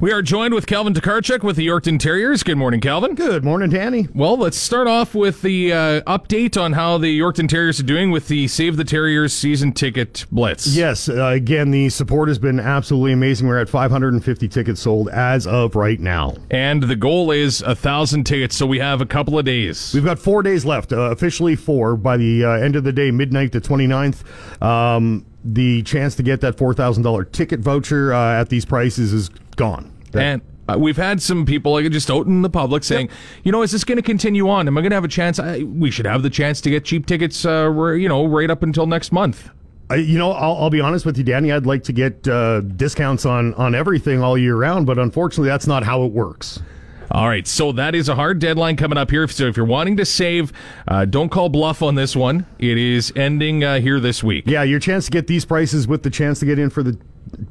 We are joined with Calvin Tokarchuk with the Yorkton Terriers. Good morning, Calvin. Good morning, Danny. Well, let's start off with the uh, update on how the Yorkton Terriers are doing with the Save the Terriers season ticket blitz. Yes, uh, again, the support has been absolutely amazing. We're at 550 tickets sold as of right now. And the goal is a thousand tickets, so we have a couple of days. We've got four days left, uh, officially four. By the uh, end of the day, midnight the 29th, um, the chance to get that $4,000 ticket voucher uh, at these prices is gone. And uh, we've had some people like just out in the public saying, yep. you know, is this going to continue on? Am I going to have a chance? I, we should have the chance to get cheap tickets, uh, you know, right up until next month. Uh, you know, I'll, I'll, be honest with you, Danny. I'd like to get uh, discounts on on everything all year round, but unfortunately, that's not how it works. All right, so that is a hard deadline coming up here. So if you're wanting to save, uh, don't call bluff on this one. It is ending uh, here this week. Yeah, your chance to get these prices with the chance to get in for the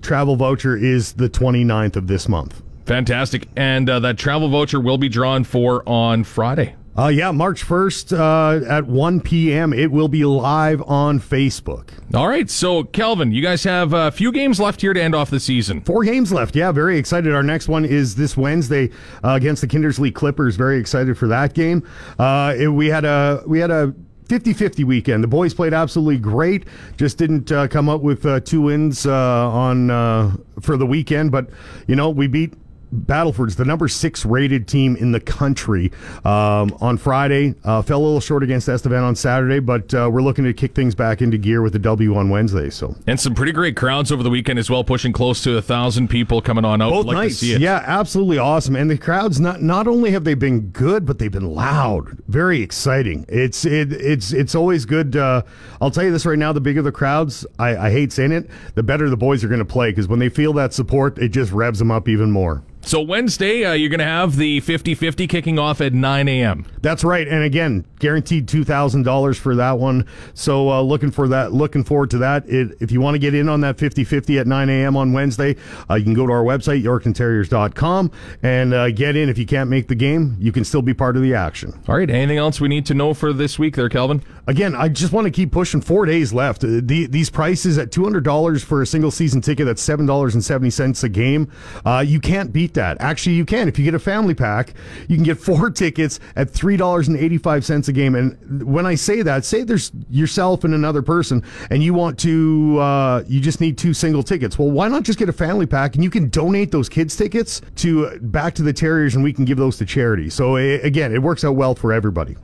travel voucher is the 29th of this month. Fantastic. And uh, that travel voucher will be drawn for on Friday. Uh, yeah, March 1st uh, at 1 p.m. It will be live on Facebook. All right. So, Kelvin, you guys have a few games left here to end off the season. Four games left. Yeah, very excited. Our next one is this Wednesday uh, against the Kindersley Clippers. Very excited for that game. Uh, it, we had a we had a 50-50 weekend. The boys played absolutely great. Just didn't uh, come up with uh, two wins uh, on uh, for the weekend, but you know we beat Battleford's the number six rated team in the country um, on Friday. Uh, fell a little short against Estevan on Saturday, but uh, we're looking to kick things back into gear with the W on Wednesday. So and some pretty great crowds over the weekend as well, pushing close to a thousand people coming on out. Both like nights, yeah, absolutely awesome. And the crowds not not only have they been good, but they've been loud, very exciting. It's it, it's it's always good. Uh, I'll tell you this right now: the bigger the crowds, I, I hate saying it, the better the boys are going to play because when they feel that support, it just revs them up even more. So Wednesday, uh, you're going to have the 50-50 kicking off at 9 a.m. That's right, and again, guaranteed two thousand dollars for that one. So uh, looking for that, looking forward to that. It, if you want to get in on that 50-50 at 9 a.m. on Wednesday, uh, you can go to our website yorktonterriers.com and uh, get in. If you can't make the game, you can still be part of the action. All right. Anything else we need to know for this week, there, Kelvin? Again, I just want to keep pushing. Four days left. Uh, the, these prices at two hundred dollars for a single season ticket. That's seven dollars and seventy cents a game. Uh, you can't beat that. Actually, you can. If you get a family pack, you can get four tickets at $3.85 a game. And when I say that, say there's yourself and another person, and you want to, uh, you just need two single tickets. Well, why not just get a family pack and you can donate those kids' tickets to back to the Terriers and we can give those to charity. So, again, it works out well for everybody.